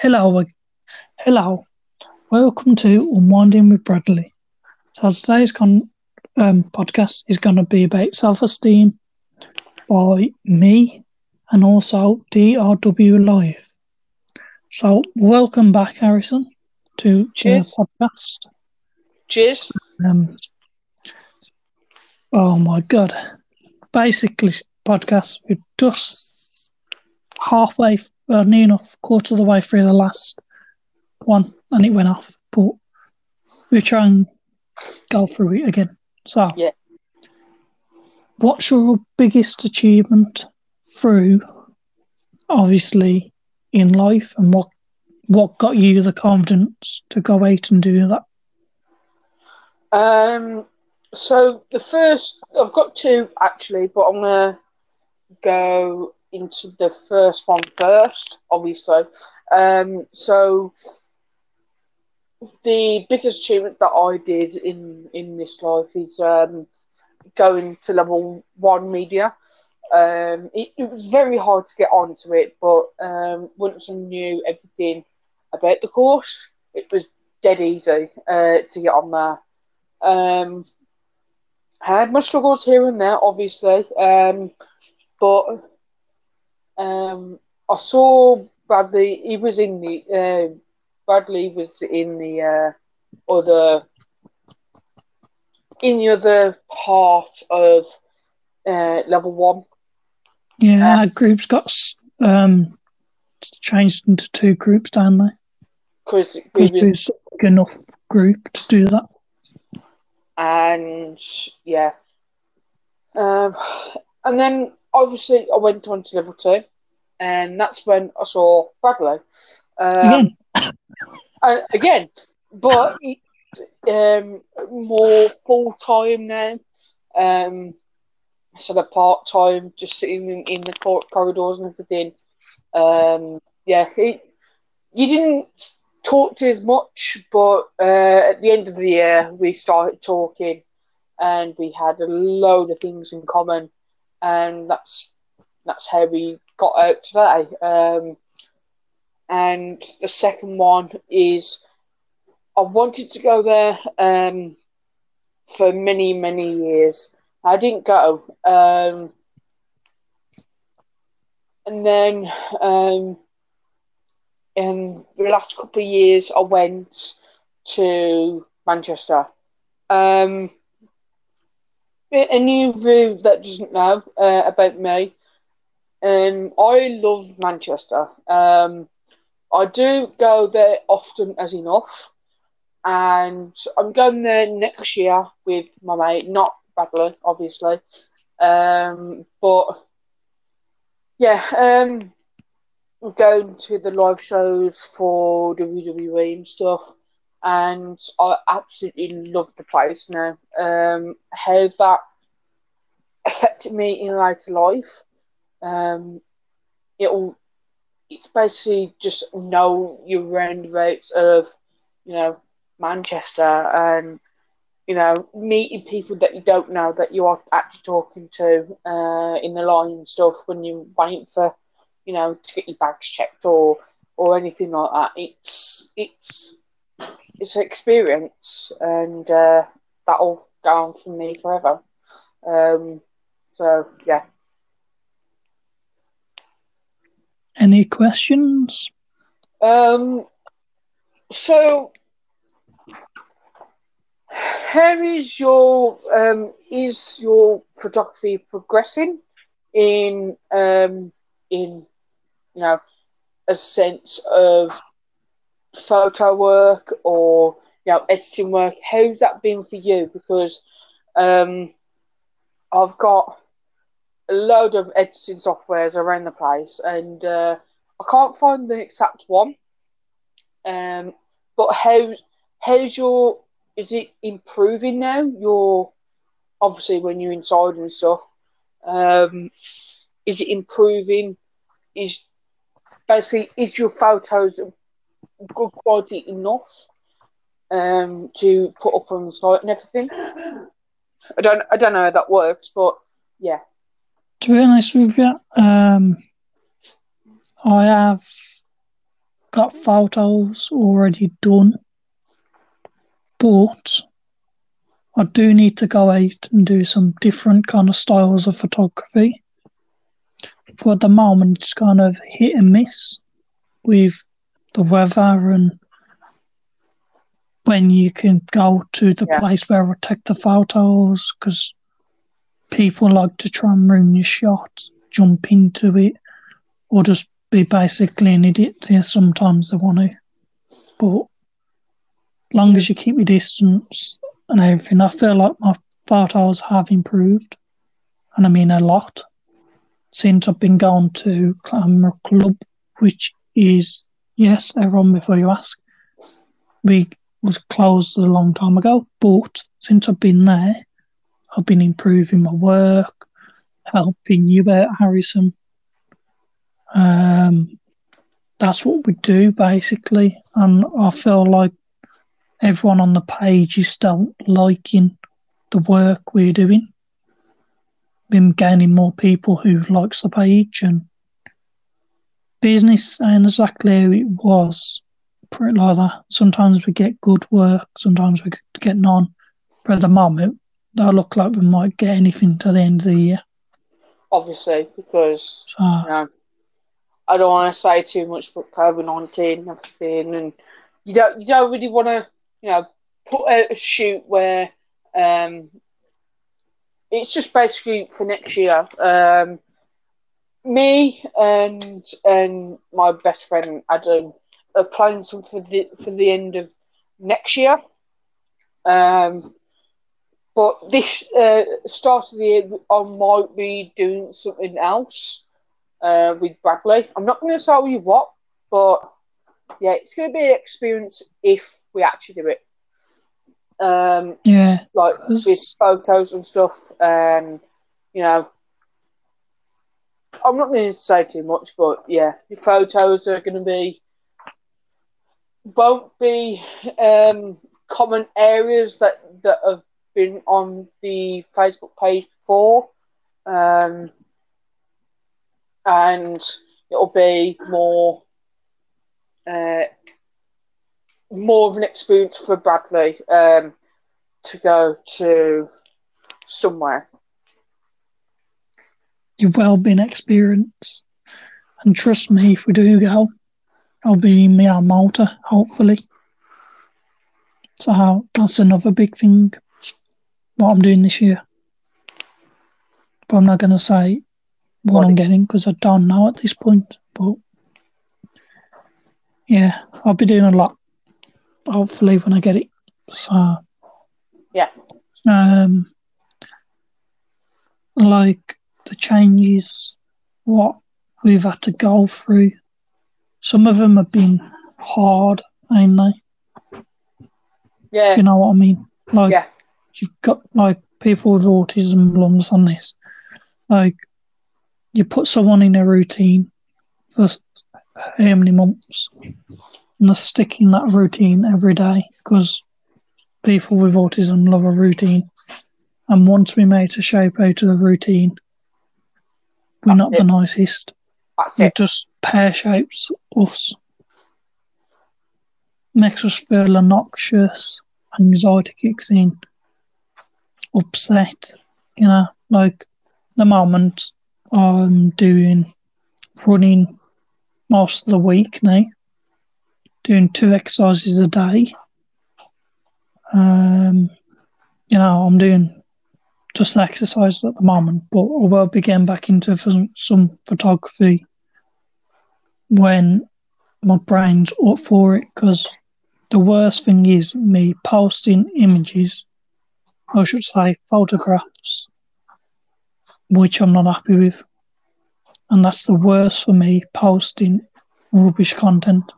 Hello, hello. Welcome to Unwinding with Bradley. So today's con- um, podcast is going to be about self-esteem by me and also DRW Live. So welcome back, Harrison, to the Cheers. podcast. Cheers. Um, oh my god! Basically, podcast we're just halfway, well, near enough, quarter of the way through the last one, and it went off. But we try and go through it again. So, Yeah. what's your biggest achievement through, obviously, in life, and what what got you the confidence to go out and do that? Um, so the first, I've got two actually, but I'm gonna go into the first one first, obviously. Um, so the biggest achievement that I did in in this life is um, going to level one media. Um, it, it was very hard to get onto it, but um, once I knew everything about the course, it was dead easy uh, to get on there. Um, had my struggles here and there, obviously, um, but um, I saw Bradley. He was in the uh, Bradley was in the uh, other in the other part of uh, level one. Yeah, our groups got um, changed into two groups, don't they? because there's a big enough group to do that. and yeah, um, and then obviously I went on to level two, and that's when I saw Bradley um, Again, uh, again, but um, more full time now. Um, instead of part time, just sitting in, in the cor- corridors and everything. Um, yeah, he, you didn't talk to as much, but uh, at the end of the year, we started talking, and we had a load of things in common, and that's that's how we got out today. Um, and the second one is I wanted to go there um, for many many years. I didn't go, um, and then um, in the last couple of years, I went to Manchester. Um, any of you that doesn't know uh, about me, um, I love Manchester. Um, I do go there often as enough, and I'm going there next year with my mate, not Bradley, obviously. Um, but yeah, um, I'm going to the live shows for WWE and stuff, and I absolutely love the place now. Um, how that affected me in later life. Um, it'll it's basically just know your roundabouts of, you know, Manchester and, you know, meeting people that you don't know that you are actually talking to uh, in the line and stuff when you're waiting for, you know, to get your bags checked or or anything like that. It's it's it's an experience and uh, that'll go on for me forever. Um, so yeah. any questions? Um, so, how is your um, is your photography progressing in um, in you know a sense of photo work or you know editing work? How's that been for you? Because um, I've got a load of editing softwares around the place, and uh, I can't find the exact one. Um, but how how's your is it improving now? Your obviously when you're inside and stuff. Um, is it improving? Is basically is your photos good quality enough um, to put up on the site and everything? I don't I don't know how that works, but yeah. To be honest with you, um, I have got photos already done, but I do need to go out and do some different kind of styles of photography. But at the moment, it's kind of hit and miss with the weather and when you can go to the Yeah. place where I take the photos because people like to try and ruin your shot, jump into it, or just be basically an idiot to you. Sometimes they want to. But long as you keep your distance and everything, I feel like my photos have improved. And I mean a lot since I've been going to Glamour Club, which is, yes, everyone before you ask, we was closed a long time ago, but since I've been there, I've been improving my work, helping you out, Harrison. Um, that's what we do basically, and I feel like everyone on the page is still liking the work we're doing. Been gaining more people who likes the page and business and exactly it was pretty like that. Sometimes we get good work, sometimes we get none. But at the moment, that look like we might get anything to the end of the year. Obviously, because So you know, I don't want to say too much about COVID nineteen and everything, and you don't you don't really want to you know put out a shoot where um it's just basically for next year. Um, me and and my best friend Adam are planning something for the for the end of next year. Um, but this uh, start of the year, I might be doing something else uh, with Bradley. I'm not going to tell you what, but yeah, it's going to be an experience if we actually do it. Um, yeah, like with photos and stuff, and you know, I'm not going to say too much, but yeah, the photos are going to be won't be um, common areas that that have been on the Facebook page before, um, and it'll be more. Uh, more of an experience for Bradley um, to go to somewhere. Your well-being experience. And trust me, if we do go, I'll be in my motor, hopefully. So that's another big thing, what I'm doing this year. But I'm not going to say what What I'm getting because I don't know at this point. But yeah, I'll be doing a lot, hopefully, when I get it. So Yeah. um, like the changes, what we've had to go through. Some of them have been hard, ain't they? Yeah, You know what I mean? Like yeah, you've got like people with autism blums on this. Like you put someone in a routine for how many months, and they're sticking that routine every day because people with autism love a routine. And once we make a shape out of the routine, we're not the nicest. that's It it. just pear shapes us, makes us feel obnoxious, anxiety kicks in, upset, you know, like the moment I'm doing running most of the week now, doing two exercises a day. Um, you know, I'm doing just an exercise at the moment, but I will be getting back into some, photography when my brain's up for it because the worst thing is me posting images, I should say photographs, which I'm not happy with. And that's the worst for me posting rubbish content.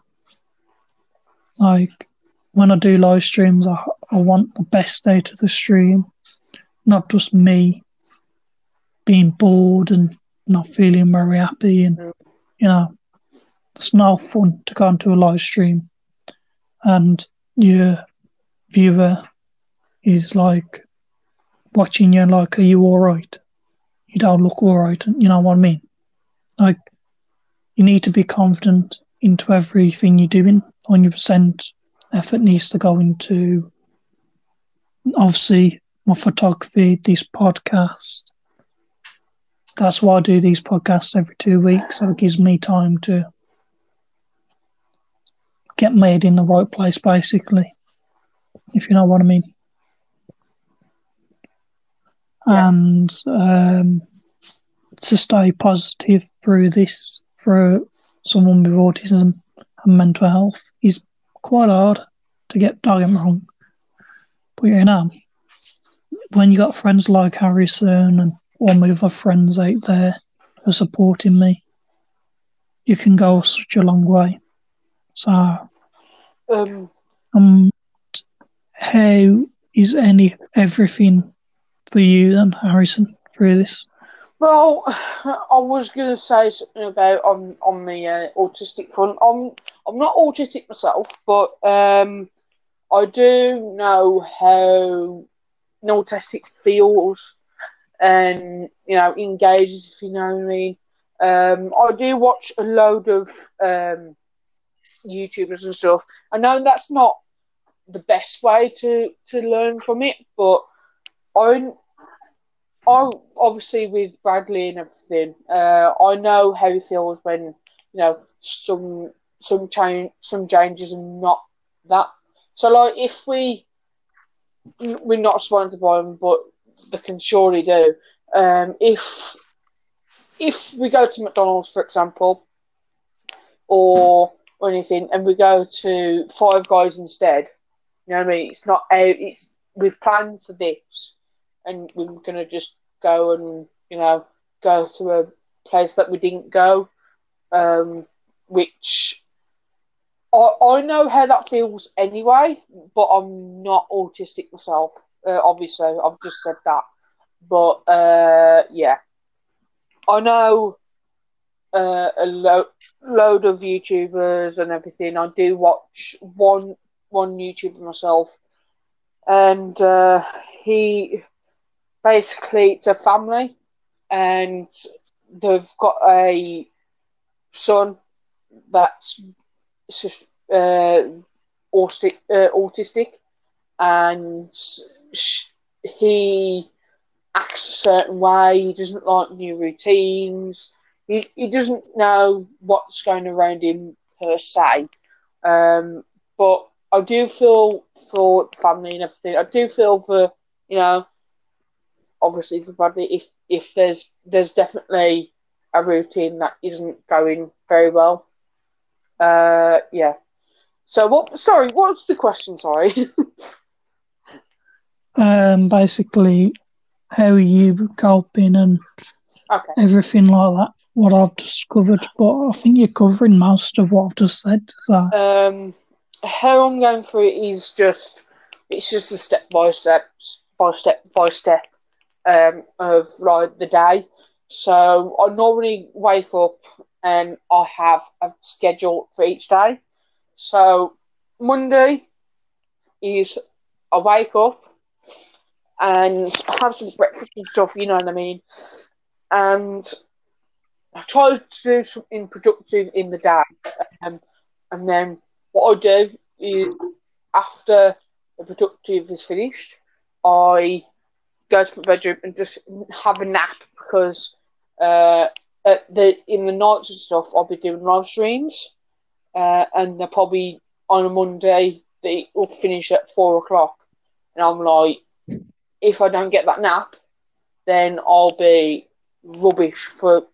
Like when I do live streams, I, I want the best out of the stream, not just me being bored and not feeling very happy. And, Mm. you know, it's no fun to go into a live stream and your viewer is like watching you like, are you alright? You don't look alright, and you know what I mean? Like, you need to be confident into everything you're doing. 100% effort needs to go into, obviously, my photography, this podcast. That's why I do these podcasts every two weeks. So it gives me time to get made in the right place, basically, if you know what I mean. Yeah. And um, to stay positive through this for someone with autism and mental health is quite hard to get, don't get wrong. But you know, when you got friends like Harrison and all my other friends out there who are supporting me, you can go such a long way. So, Um, um, how is any everything for you then, Harrison, through this? well, I was going to say something about on on the uh, autistic front. I'm I'm not autistic myself, but um, I do know how an autistic feels and you know engages. If you know what I mean. Um, I do watch a load of um, YouTubers and stuff. I know that's not the best way to to learn from it, but I, I obviously with Bradley and everything, uh, I know how he feels when you know some some change some changes and not that. So like if we we're not sponsored by them, but they can surely do. Um, if if we go to McDonald's, for example, or or anything, and we go to Five Guys instead, you know what I mean? It's not out. It's we've planned for this, and we're gonna just go and you know go to a place that we didn't go, um, which I I know how that feels anyway, but I'm not autistic myself. Uh, obviously, I've just said that, but uh, yeah, I know uh, a lo- load of YouTubers and everything. I do watch one one YouTuber myself, and uh, he basically it's a family, and they've got a son that's uh, autistic, uh, autistic, and sh- he acts a certain way. He doesn't like new routines. He, he doesn't know what's going around him per se. Um, but I do feel for family and everything. I do feel for you know, obviously for Bradley if if there's there's definitely a routine that isn't going very well. Uh, yeah. So what? Sorry, what's the question? Sorry. Um, basically, how you coping and okay. everything like that. What I've discovered, but I think you're covering most of what I've just said. So, Um, how I'm going through it is just it's just a step by step, by step by step, um, of like the day. So I normally wake up and I have a schedule for each day. So Monday is I wake up and have some breakfast and stuff, you know what I mean? And I try to do something productive in the day. Um, and then what I do is after the productive is finished, I go to my bedroom and just have a nap because uh, at the in the nights and stuff I'll be doing live streams, uh, and they're probably on a Monday they will finish at four o'clock, and I'm like, if I don't get that nap, then I'll be rubbish for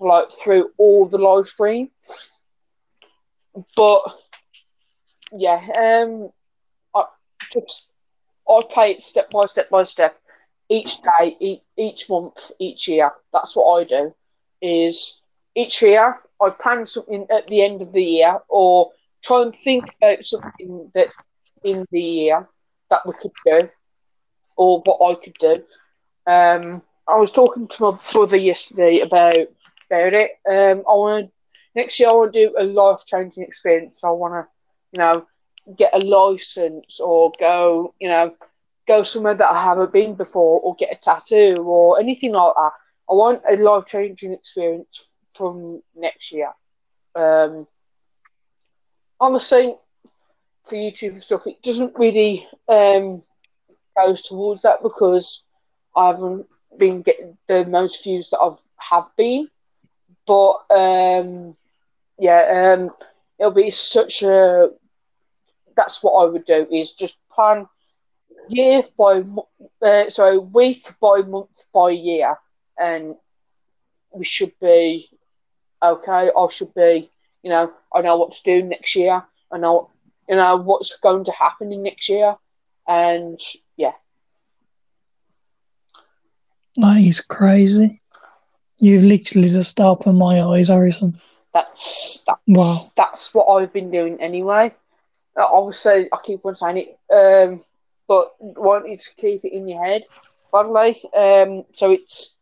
like through all the live stream. But yeah, um, I just I play it step by step by step, each day, each, each month, each year. That's what I do. Is each year I plan something at the end of the year, or try and think about something that in the year that we could do, or what I could do. Um, I was talking to my brother yesterday about about it. Um, I want next year. I want to do a life changing experience. So I want to, you know, get a license or go, you know, go somewhere that I haven't been before, or get a tattoo or anything like that. I want a life changing experience from next year. Um, honestly, for YouTube and stuff, it doesn't really um, goes towards that because I haven't been getting the most views that I've have been. But um, yeah, um, it'll be such a. That's what I would do is just plan year by uh, sorry week by month by year, and we should be okay. I should be, you know, I know what to do next year. I know, you know, what's going to happen in next year, and yeah. That is crazy. You've literally just opened my eyes, Harrison. That's that's Wow. that's what I've been doing anyway. Obviously, I keep on saying it, um, but want you to keep it in your head, by the way. Um, so it's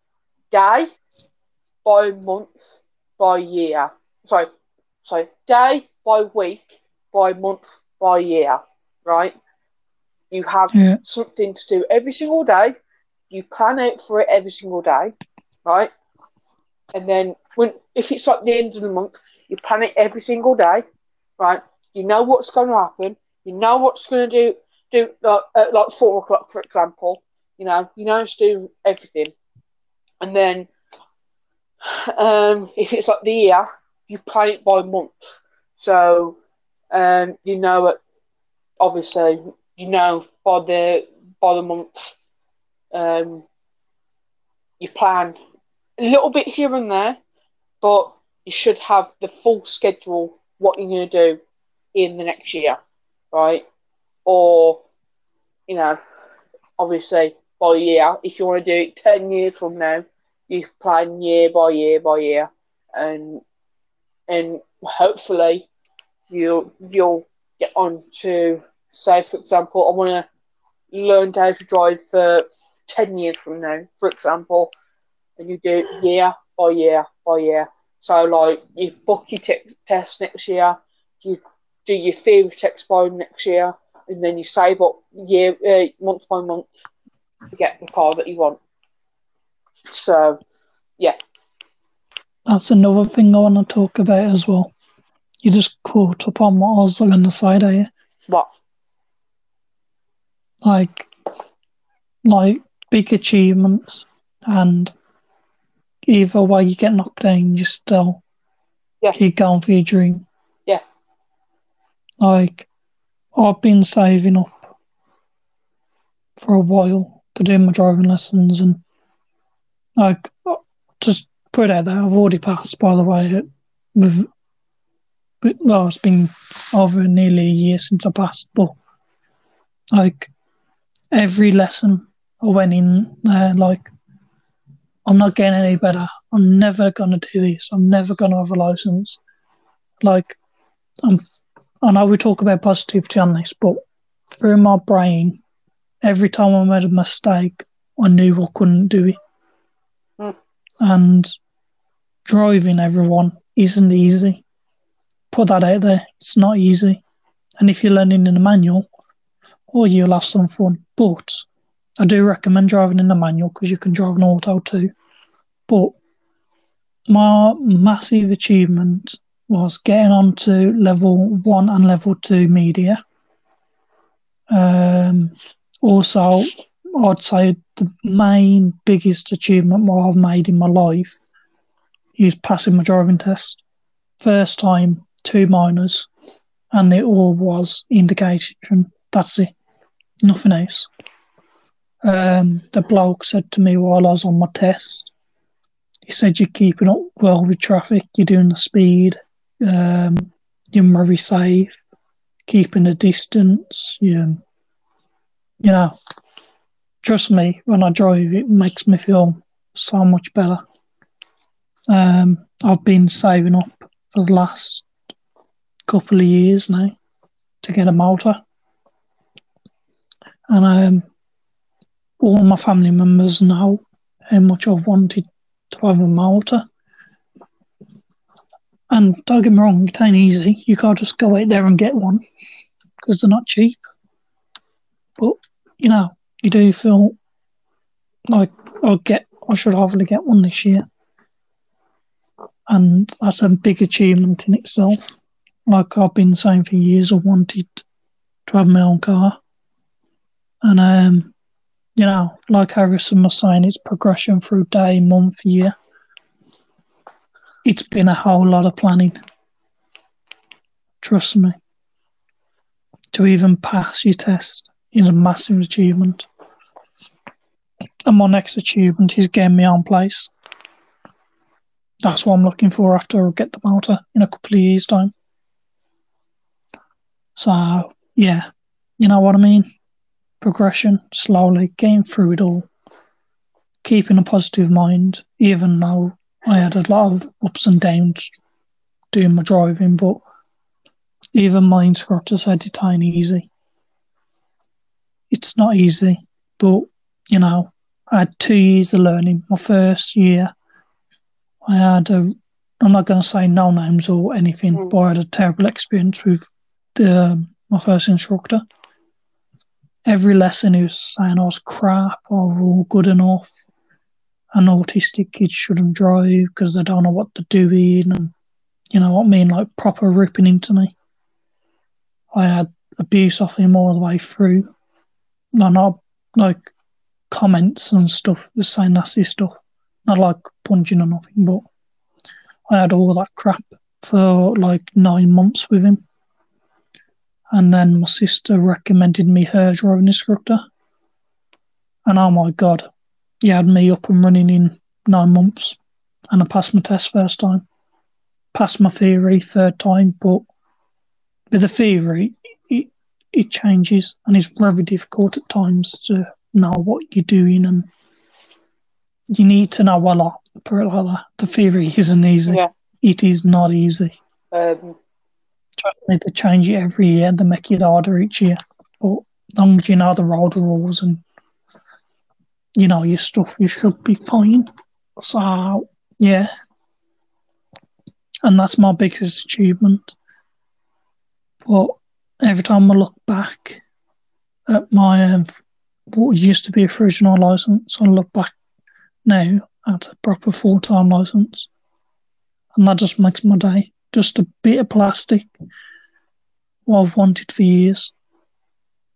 day by month by year. Sorry, sorry, day by week by month by year. Right? You have Yeah. something to do every single day. You plan out for it every single day, right? And then when if it's like the end of the month, you plan it every single day, right? You know what's going to happen. You know what's going to do do like, at like four o'clock, for example. You know, you know to do everything, and then um, if it's like the year, you plan it by month. So um, you know it. Obviously, you know by the by the month. Um, you plan a little bit here and there, but you should have the full schedule what you're going to do in the next year, right? Or, you know, obviously by year, if you want to do it 10 years from now, you plan year by year by year, and and hopefully you'll you'll get on to say, for example, I want to learn how to drive for 10 years from now, for example, and you do it year by year by year. So, like, you book your te- test next year, you do your theory text by next year, and then you save up year uh, month by month get the car that you want. So, yeah, That's another thing I want to talk about as well. You just caught up on what I was going to say there. what? Like, like big achievements, and either way you get knocked down, you still Yeah. keep going for your dream. Yeah. Like, I've been saving up for a while to do my driving lessons, and like, uh, just put it out there, I've already passed, by the way. With, well, it's been over nearly a year since I passed, but like every lesson I went in there, like, I'm not getting any better. I'm never gonna do this. I'm never gonna have a license. Like, I'm, I know we talk about positivity on this, but through my brain, every time I made a mistake, I knew I couldn't do it. Mm. And driving everyone isn't easy. Put that out there. It's not easy. And if you're learning in a manual, or you'll have some fun. But I do recommend driving in a manual because you can drive an auto too. But my massive achievement was getting onto level one and level two media. Um, also, I'd say the main biggest achievement I've made in my life is passing my driving test. First time, two minors, and it all was indication. That's it, nothing else. Um, the bloke said to me while I was on my test, he said, You're keeping up well with traffic, you're doing the speed, um, you're very safe, keeping a distance, you, you know, trust me, when I drive, it makes me feel so much better. Um, I've been saving up for the last couple of years now to get a motor. And um, all my family members know how much I've wanted to have a motor. And don't get me wrong, it ain't easy. You can't just go out there and get one because they're not cheap. But you know, you do feel like I'll get, I should hopefully get one this year, and that's a big achievement in itself. like I've been saying for years, I wanted to have my own car. And, um, you know, like Harrison was saying, it's progression through day, month, year. It's been a whole lot of planning. Trust me. To even pass your test is a massive achievement. And my next achievement is getting my own place. That's what I'm looking for after I get the motor in a couple of years' time. So, yeah, you know what I mean? Progression, slowly, getting through it all, keeping a positive mind, even though I had a lot of ups and downs doing my driving, but even my instructor said it ain't easy. It's not easy, but you know, I had two years of learning. My first year, I had a, I'm not going to say no names or anything, Mm. but I had a terrible experience with the, my first instructor. Every lesson he was saying I was crap or all good enough. And autistic kids shouldn't drive because they don't know what they're doing. And you know what I mean? Like proper ripping into me. I had abuse off him all the way through. No, not like comments and stuff, just saying nasty stuff. Not like punching or nothing, but I had all that crap for like nine months with him. And then my sister recommended me her driving instructor. And oh my god, he had me up and running in nine months. And I passed my test first time. Passed my theory third time, but with the theory, it, changes and it's very difficult at times to know what you're doing and you need to know a lot. Put it like that. The theory isn't easy. Yeah. It is not easy. Um, they change it every year. They make it harder each year. But as long as you know the road rules and you know your stuff, you should be fine. So yeah, and that's my biggest achievement. But every time I look back at my um, what used to be a provisional license, I look back now at a proper full time license, and that just makes my day. Just a bit of plastic, what I've wanted for years,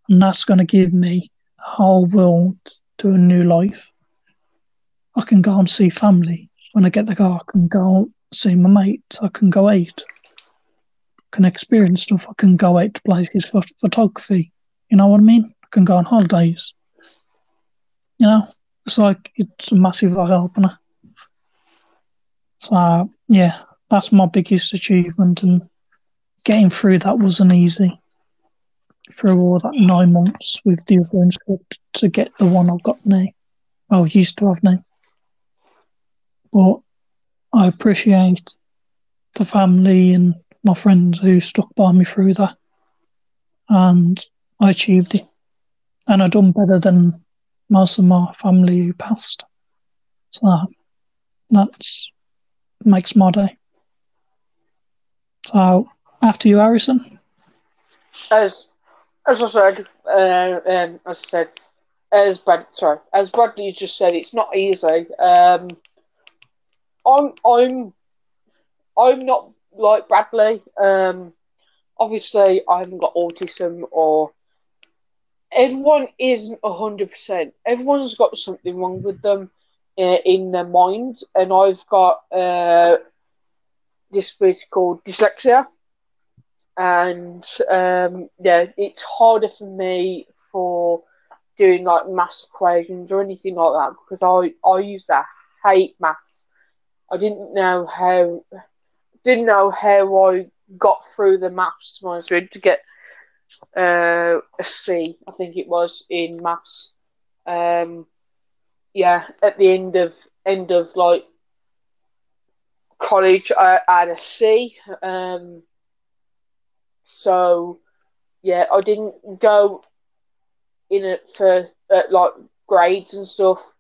and that's going to give me a whole world to a new life. I can go and see family when I get the car. I can go see my mates. I can go out. Can experience stuff. I can go out to places for photography. You know what I mean? I can go on holidays. You know, it's like it's a massive eye opener. So yeah, that's my biggest achievement, and getting through that wasn't easy. Through all that nine months with the other instructor to get the one I've got now, well, used to have now. But I appreciate the family and my friends who stuck by me through that, and I achieved it, and I done better than most of my family who passed. So that that's makes my day. So after you, Harrison. as as I said, uh, um, as I said, as Brad, sorry, as Bradley just said, it's not easy. Um, I'm I'm I'm not like Bradley. Um, obviously, I haven't got autism or everyone isn't hundred percent. Everyone's got something wrong with them uh, in their mind, and I've got uh, disability called dyslexia and um, yeah, it's harder for me for doing like maths equations or anything like that because I I used to hate maths. I didn't know how didn't know how I got through the maths to to get uh, a C. I think it was in maths. Um, yeah, at the end of end of like college, I, I had a C. Um, so yeah, I didn't go in it for like grades and stuff,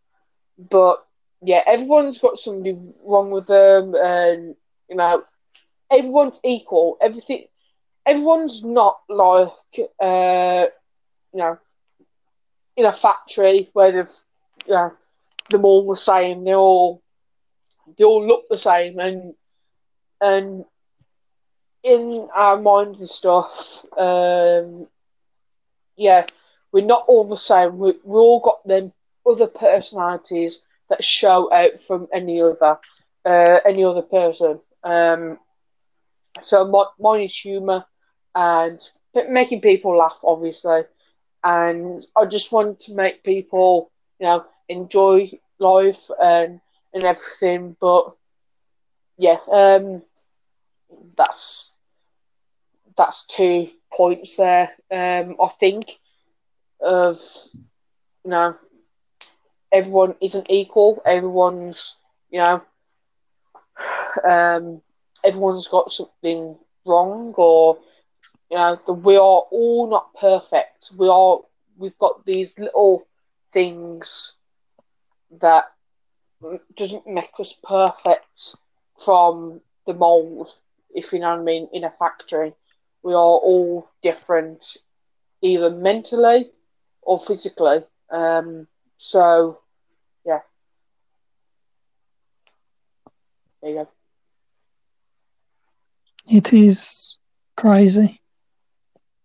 but yeah, everyone's got something wrong with them, and you know, everyone's equal. Everything, everyone's not like uh, you know, in a factory where they've you know, them all the same. They all they all look the same, and and in our minds and stuff, um, yeah, we're not all the same. We we all got them other personalities that show out from any other uh, any other person. Um, so my, mine is humour and making people laugh, obviously, and I just want to make people, you know, enjoy life and and everything. But yeah, um, that's that's two points there. Um, I think of you know everyone isn't equal. Everyone's you know um, everyone's got something wrong or you know the, we are all not perfect. We are we've got these little things that doesn't make us perfect from the mold, if you know what I mean, in a factory. We are all different, either mentally or physically. Um, so, yeah. There you go. It is crazy.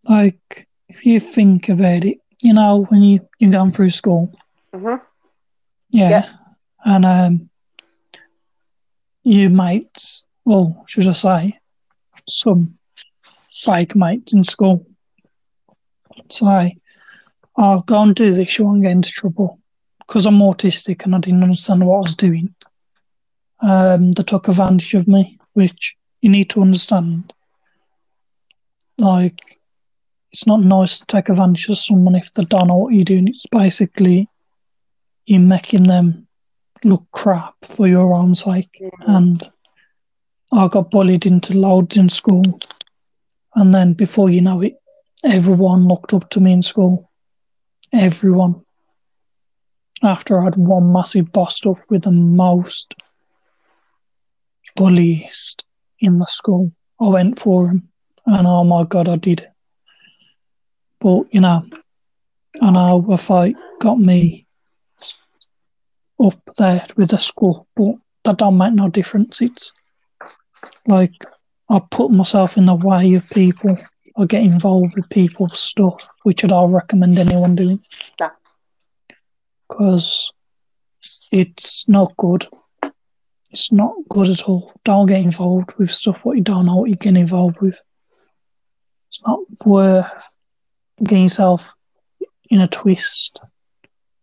Like, if you think about it, you know, when you, you're going through school, Mm-hmm. yeah, Yeah. and um, your mates, well, should I say, some fake mates in school say, I'll go and do this, you won't get into trouble. Because I'm autistic and I didn't understand what I was doing. Um, they took advantage of me, which you need to understand. Like, it's not nice to take advantage of someone if they don't know what you're doing. It's basically you're making them look crap for your own sake. Mm-hmm. And I got bullied into loads in school. And then before you know it, everyone looked up to me in school. Everyone. After I had one massive bust up with the most bullies in the school, I went for him. And oh my god, I did it. But, you know, and I know a fight got me up there with the school, but that don't make no difference. It's like I put myself in the way of people. I get involved with people's stuff, which I don't recommend anyone doing. Because it's not good. It's not good at all. Don't get involved with stuff what you don't know what you get involved with. It's not worth getting yourself in a twist.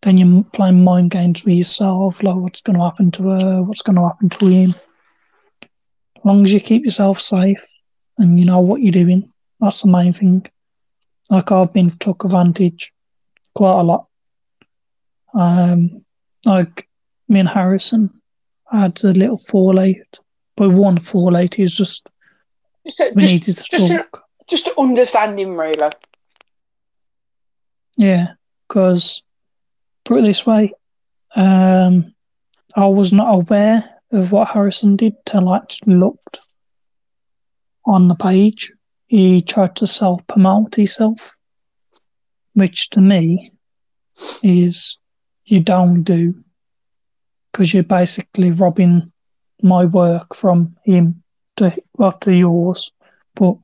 Then you're playing mind games with yourself, like what's going to happen to her, what's going to happen to him. As long as you keep yourself safe and you know what you're doing, that's the main thing. Like I've been took advantage quite a lot. Um, like me and Harrison had a little fallout, but one fallout is just Just, to, we just, needed to just, talk. just to understand him, really. Yeah, because put it this way, um, I was not aware of what Harrison did till I actually looked on the page. He tried to self promote himself, which to me is you don't do because you're basically robbing my work from him to well to yours. But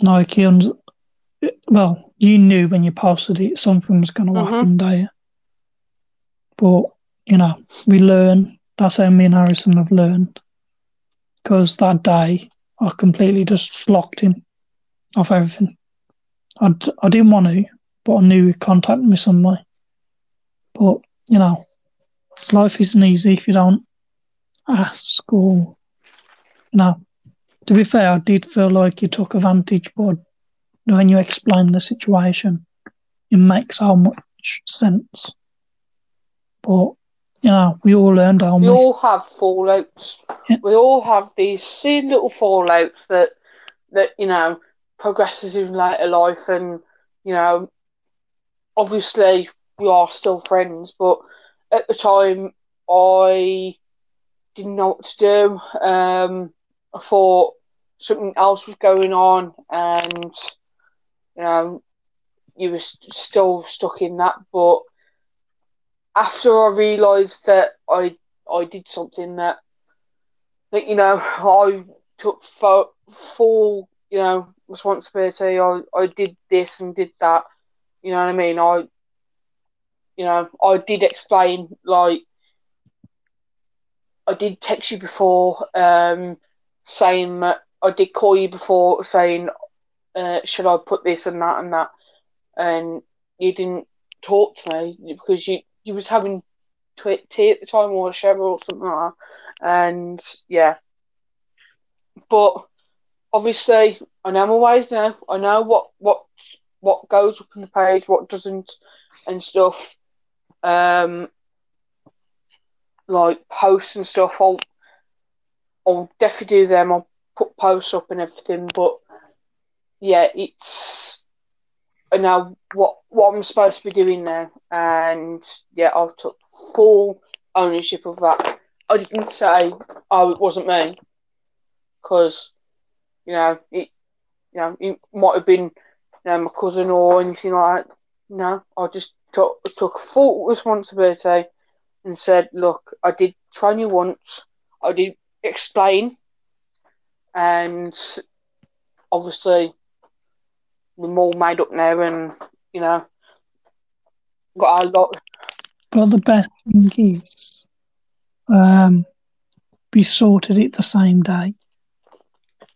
like he under, well, you knew when you posted it something was going to Mhm. happen there. But you know, we learn. That's how me and Harrison have learned. Because that day, I completely just blocked him off everything. I, d- I didn't want to, but I knew he'd contact me some way. But you know, life isn't easy if you don't ask or you know. To be fair, I did feel like you took advantage, but when you explain the situation, it makes so much sense. But you know, we all learned, don't We we? all have fallouts. Yeah. We all have these silly little fallouts that that you know progresses in later life, and you know, obviously we are still friends. But at the time, I didn't know what to do. Um, I thought something else was going on, and you know, you were still stuck in that. But after I realised that I I did something that that you know I took full, you know, responsibility. I, I did this and did that. You know what I mean? I, you know, I did explain, like, I did text you before, um, saying that I did call you before saying, uh, should I put this and that and that, and you didn't talk to me because you you was having tea at the time or a shower or something like that, and yeah. But obviously, I know my ways now. I know what what what goes up in the page, what doesn't, and stuff. Um, like posts and stuff. I'll I'll definitely do them. I'll put posts up and everything. But yeah, it's I know what what I'm supposed to be doing now, and yeah, I've took full ownership of that. I didn't say, "Oh, it wasn't me," because you know it. You know, it might have been, you know, my cousin or anything like that. No, I just took took full responsibility and said, "Look, I did train you once. I did explain, and obviously we're all made up now, and you know, got a lot." But the best thing is, um, we sorted it the same day.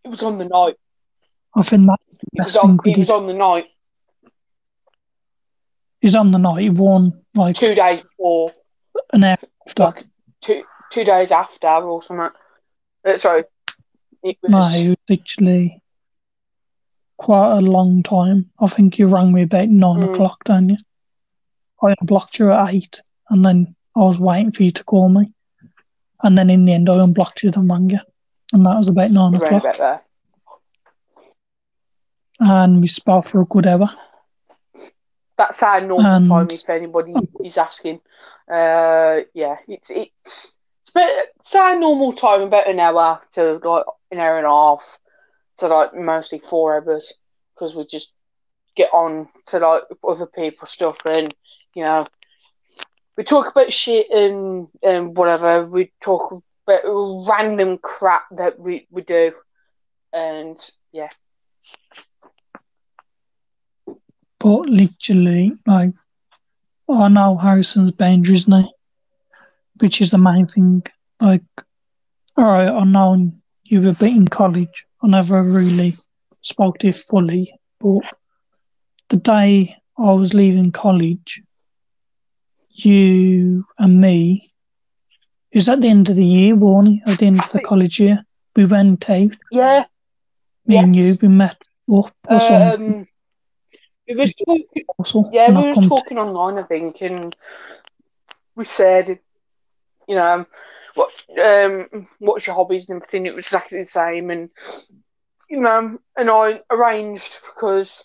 It was on the night. I think that's the It was best on. thing we It was on the night. Was on the night, He won like Two days before, an hour after. like two two days after or something. Uh, sorry, it was. No, it was literally quite a long time. I think you rang me about nine Mm. o'clock, didn't you? I unblocked you at eight, and then I was waiting for you to call me. And then in the end, I unblocked you and rang you. And that was about nine o'clock. about there. And we spoke for a good hour. That's our normal And- time. If anybody is asking, uh, yeah, it's it's it's, about, it's our normal time, about an hour to like an hour and a half to like mostly four hours because we just get on to like other people's stuff and you know we talk about shit and and whatever. We talk about random crap that we we do, and yeah, But literally, like, I know Harrison's boundaries now, which is the main thing. Like, alright, I know you were bit in college. I never really spoke to you fully, but the day I was leaving college, you and me, it was at the end of the year, wasn't? At the end of the college year, we went out, yeah. me and you, we met up or something. Um, Um, we was talking. Also, Yeah, we were talking online, I think, and we said, you know, what um, what's your hobbies and everything. It was exactly the same, and you know, and I arranged because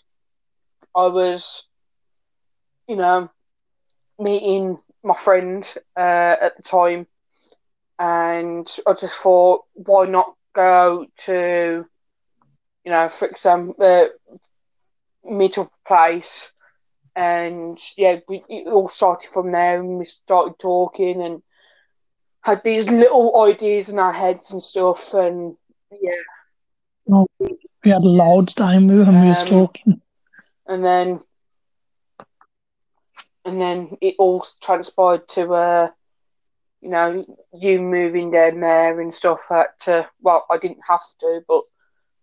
I was, you know, meeting my friend uh, at the time, and I just thought, why not go to, you know, for example, uh, meet up place and yeah, we, it all started from there, and we started talking and had these little ideas in our heads and stuff, and yeah, we had loads of time when we was Um, talking. and then and then it all transpired to uh, you know, you moving down there and stuff. That to well, I didn't have to, but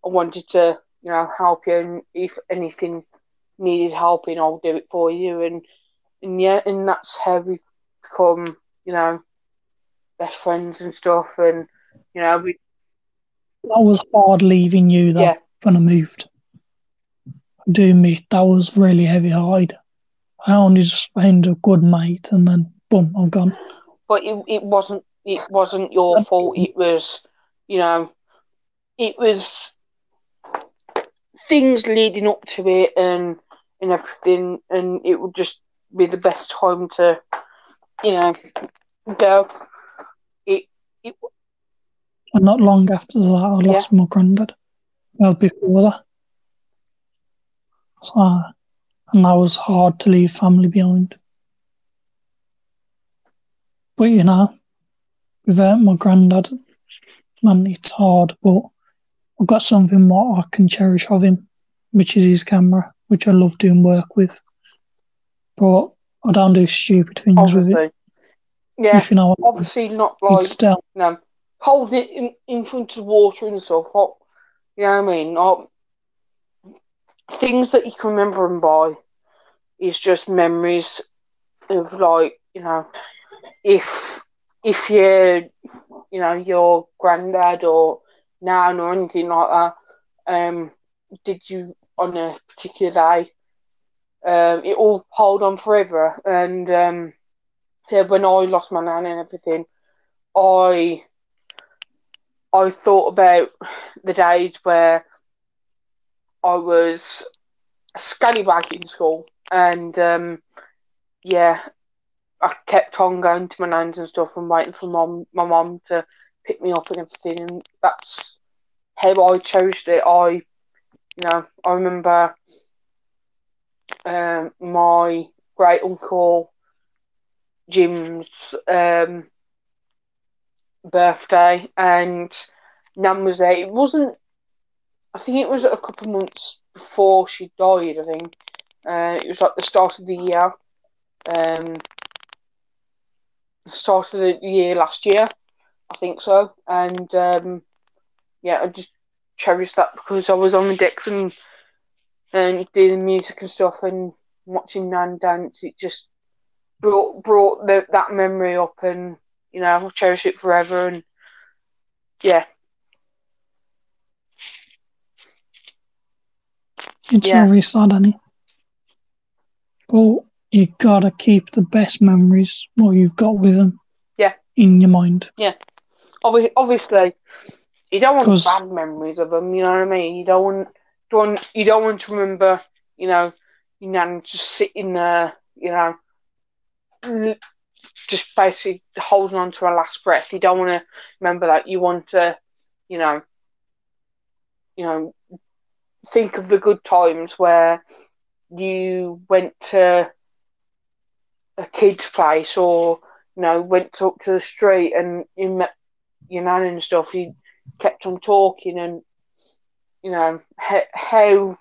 I wanted to, you know, help you, and if anything needed helping, I'll do it for you, and and yeah, and that's how we become, you know, best friends and stuff, and you know, we That was hard leaving you though yeah, when I moved. I do admit that was really heavy hide. I only just found a good mate and then boom, I'm gone. but it, it wasn't it wasn't your fault. It was, you know, it was things leading up to it and and everything, and it would just be the best time to, you know, go. It it And not long after that I lost my granddad. Well before that. So and that was hard to leave family behind. But you know, without my granddad, man, it's hard, but I've got something more I can cherish of him, which is his camera, which I love doing work with. But I don't do stupid things Obviously. with it. Yeah. If you know what I mean. Obviously not like still, no, holding it in, in front of water and stuff. What, you know what I mean? Not, things that you can remember and buy is just memories of like you know, if if you you know your granddad or nan or anything like that, um, did you on a particular day, um, it all hold on forever. And um, yeah, when I lost my nan and everything, I I thought about the days where I was a scallywag in school, and um, yeah, I kept on going to my nan's and stuff and waiting for mom, my mom to pick me up and everything, that's how I chose it. I, you know, I remember um, my great uncle Jim's um, birthday, and Nan was there. It wasn't. I think it was a couple months before she died. I think uh, it was like the start of the year. Um, start of the year last year, I think so. And um, yeah, I just cherish that because I was on the decks and and doing music and stuff and watching Nan dance. It just brought brought the, that memory up, and you know I'll cherish it forever. And yeah, it's Yeah. very sad, Annie. But you gotta keep the best memories what you've got with them. Yeah. In your mind. Obvi- obviously, you don't want 'Cause- bad memories of them. You know what I mean? You don't want, don't want, you don't want to remember, you know, your nan just sitting there, you know, just basically holding on to her last breath. You don't want to remember that. You want to, you know, you know, think of the good times where you went to a kid's place or you know went up to the street and you met your nan and stuff. You kept on talking and you know how, how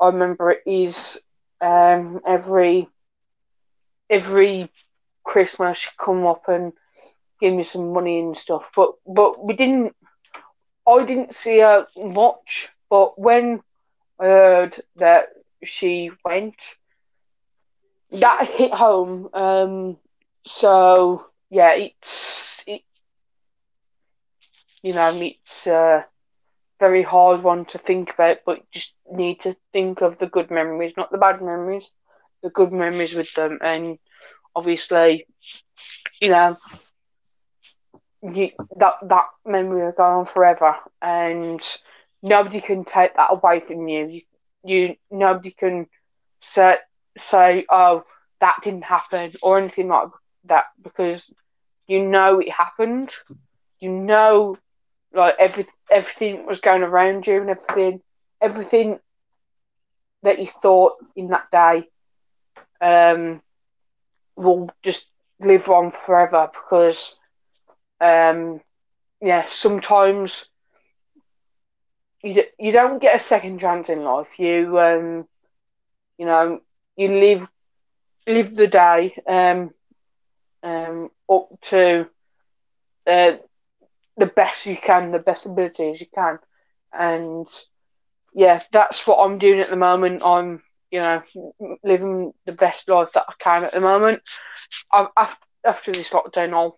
I remember it is um, every every Christmas she'd come up and give me some money and stuff. But but we didn't. I didn't see her much. But when I heard that she went, that hit home. Um, so yeah, it's it, you know it's a very hard one to think about, but you just need to think of the good memories, not the bad memories, the good memories with them, and obviously, you know, you, that that memory will go on forever, and nobody can take that away from you. You, you nobody can say, say, oh, that didn't happen or anything like that because you know it happened. You know, like every everything was going around you and everything, everything that you thought in that day, um, will just live on forever because, um, yeah, sometimes you d- you don't get a second chance in life. You um, you know, you live live the day um, um, up to uh, the best you can, the best abilities you can, and yeah, that's what I'm doing at the moment. I'm you know living the best life that I can at the moment. I, after after this lockdown, I'll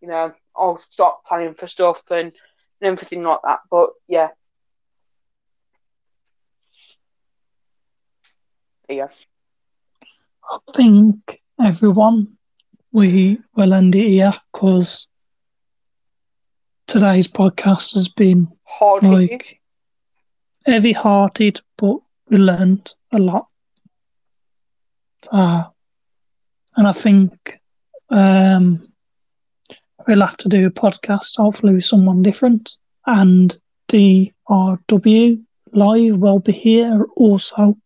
you know I'll start planning for stuff and, and everything like that. But yeah. Go. I think everyone we will end it here because today's podcast has been Hard like heavy hearted, but we learned a lot. Uh, and I think um, we'll have to do a podcast, hopefully with someone different. And DRW Live will be here also.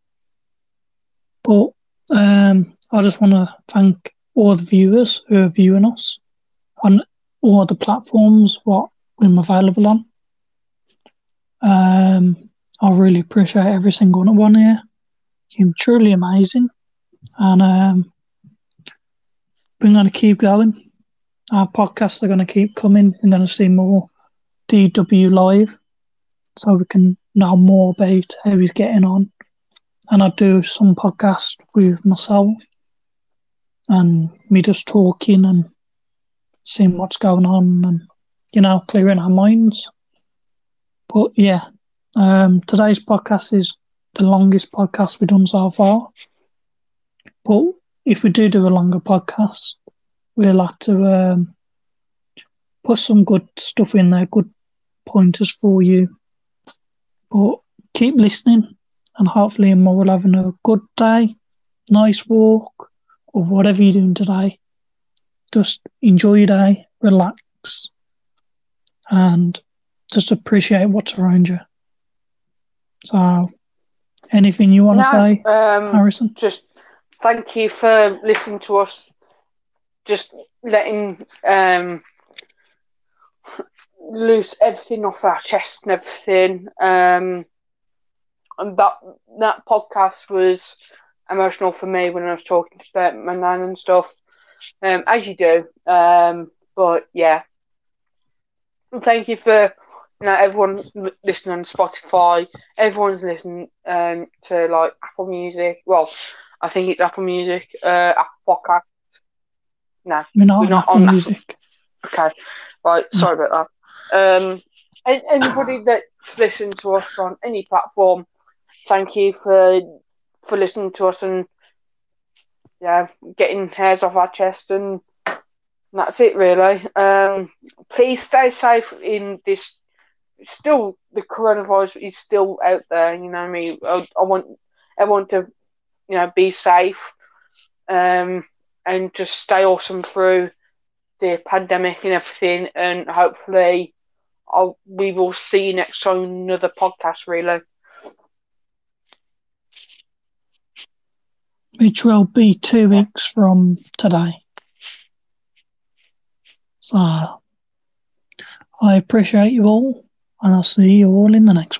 But um, I just want to thank all the viewers who are viewing us on all the platforms what we're available on. Um, I really appreciate every single one here. You're truly amazing, and um, we're going to keep going. Our podcasts are going to keep coming. We're going to see more DW live, so we can know more about how he's getting on. And I do some podcasts with myself, and me just talking and seeing what's going on, and you know, clearing our minds. But yeah, um, today's podcast is the longest podcast we've done so far. But if we do do a longer podcast, we'll have to um, put some good stuff in there, good pointers for you. But keep listening, and hopefully, we're all having a good day, nice walk, or whatever you're doing today. Just enjoy your day, relax, and just appreciate what's around you. So, anything you want to say, um, Harrison? Just thank you for listening to us. Just letting um, loose everything off our chest and everything. Um, and that that podcast was emotional for me when I was talking about my nan and stuff. Um, as you do. Um, but yeah, thank you for you know everyone's listening on Spotify. Everyone's listening um, to like Apple Music. Well, I think it's Apple Music, uh, Apple Podcast. No, we're not, we're not on Music. Apple. Okay, right. Sorry about that. Um, anybody that's listened to us on any platform, thank you for for listening to us and yeah, getting hairs off our chest and that's it really. Um, please stay safe in this. Still, the coronavirus is still out there. You know I mean. I, I want everyone to, you know, be safe, um, and just stay awesome through the pandemic and everything. And hopefully, I'll, we will see you next time another podcast. Really. Which will be two weeks from today. So I appreciate you all, and I'll see you all in the next one.